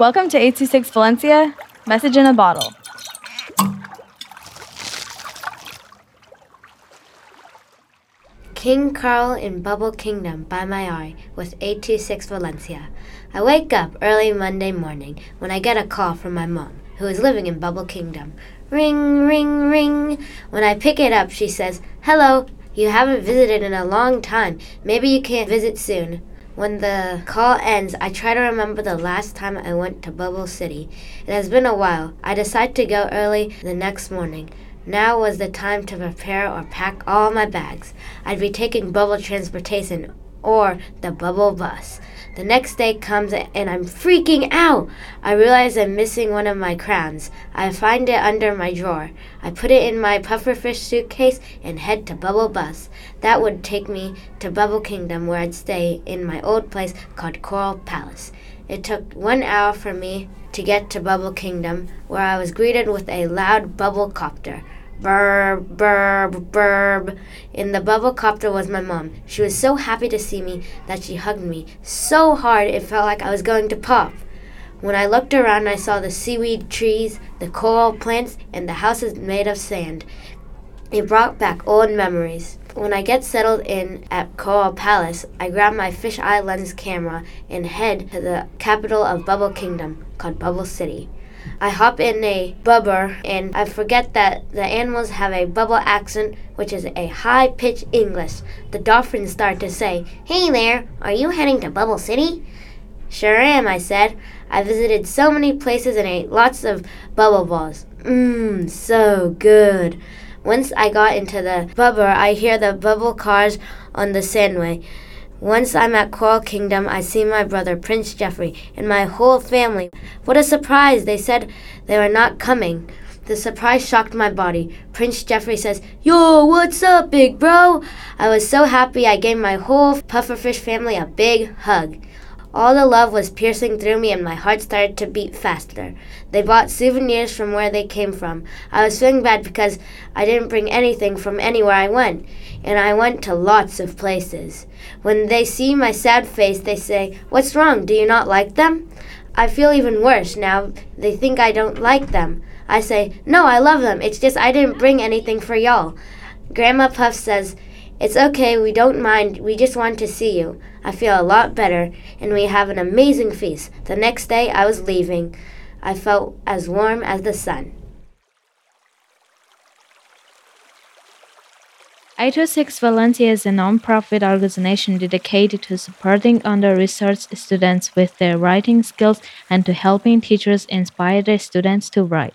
Welcome to 826 Valencia, message in a bottle. King Carl in Bubble Kingdom by Mayari with 826 Valencia. I wake up early Monday morning when I get a call from my mom, who is living in Bubble Kingdom. Ring, ring, ring. When I pick it up, she says, Hello, you haven't visited in a long time. Maybe you can't visit soon. When the call ends, I try to remember the last time I went to Bubble City. It has been a while. I decide to go early the next morning. Now was the time to prepare or pack all my bags. I'd be taking bubble transportation or the bubble bus. The next day comes and I'm freaking out. I realize I'm missing one of my crowns. I find it under my drawer. I put it in my pufferfish suitcase and head to Bubble Bus. That would take me to Bubble Kingdom where I'd stay in my old place called Coral Palace. It took one hour for me to get to Bubble Kingdom, where I was greeted with a loud bubble copter. Burb, burb, burb. In the bubble copter was my mom. She was so happy to see me that she hugged me so hard it felt like I was going to pop. When I looked around, I saw the seaweed trees, the coral plants, and the houses made of sand. It brought back old memories. When I get settled in at Coral Palace, I grab my fisheye lens camera and head to the capital of Bubble Kingdom, called Bubble City. I hop in a bubber and I forget that the animals have a bubble accent, which is a high pitched English. The dolphins start to say, Hey there, are you heading to Bubble City? Sure am, I said. I visited so many places and ate lots of bubble balls. Mmm, so good. Once I got into the bubber, I hear the bubble cars on the sandway. Once I'm at Coral Kingdom, I see my brother, Prince Jeffrey, and my whole family. What a surprise! They said they were not coming. The surprise shocked my body. Prince Jeffrey says, Yo, what's up, big bro? I was so happy I gave my whole pufferfish family a big hug. All the love was piercing through me, and my heart started to beat faster. They bought souvenirs from where they came from. I was feeling bad because I didn't bring anything from anywhere I went, and I went to lots of places. When they see my sad face, they say, What's wrong? Do you not like them? I feel even worse now. They think I don't like them. I say, No, I love them. It's just I didn't bring anything for y'all. Grandma Puff says, It's okay, we don't mind. We just want to see you. I feel a lot better, and we have an amazing feast. The next day, I was leaving. I felt as warm as the sun. 826 Valencia is a non-profit organization dedicated to supporting under-researched students with their writing skills and to helping teachers inspire their students to write.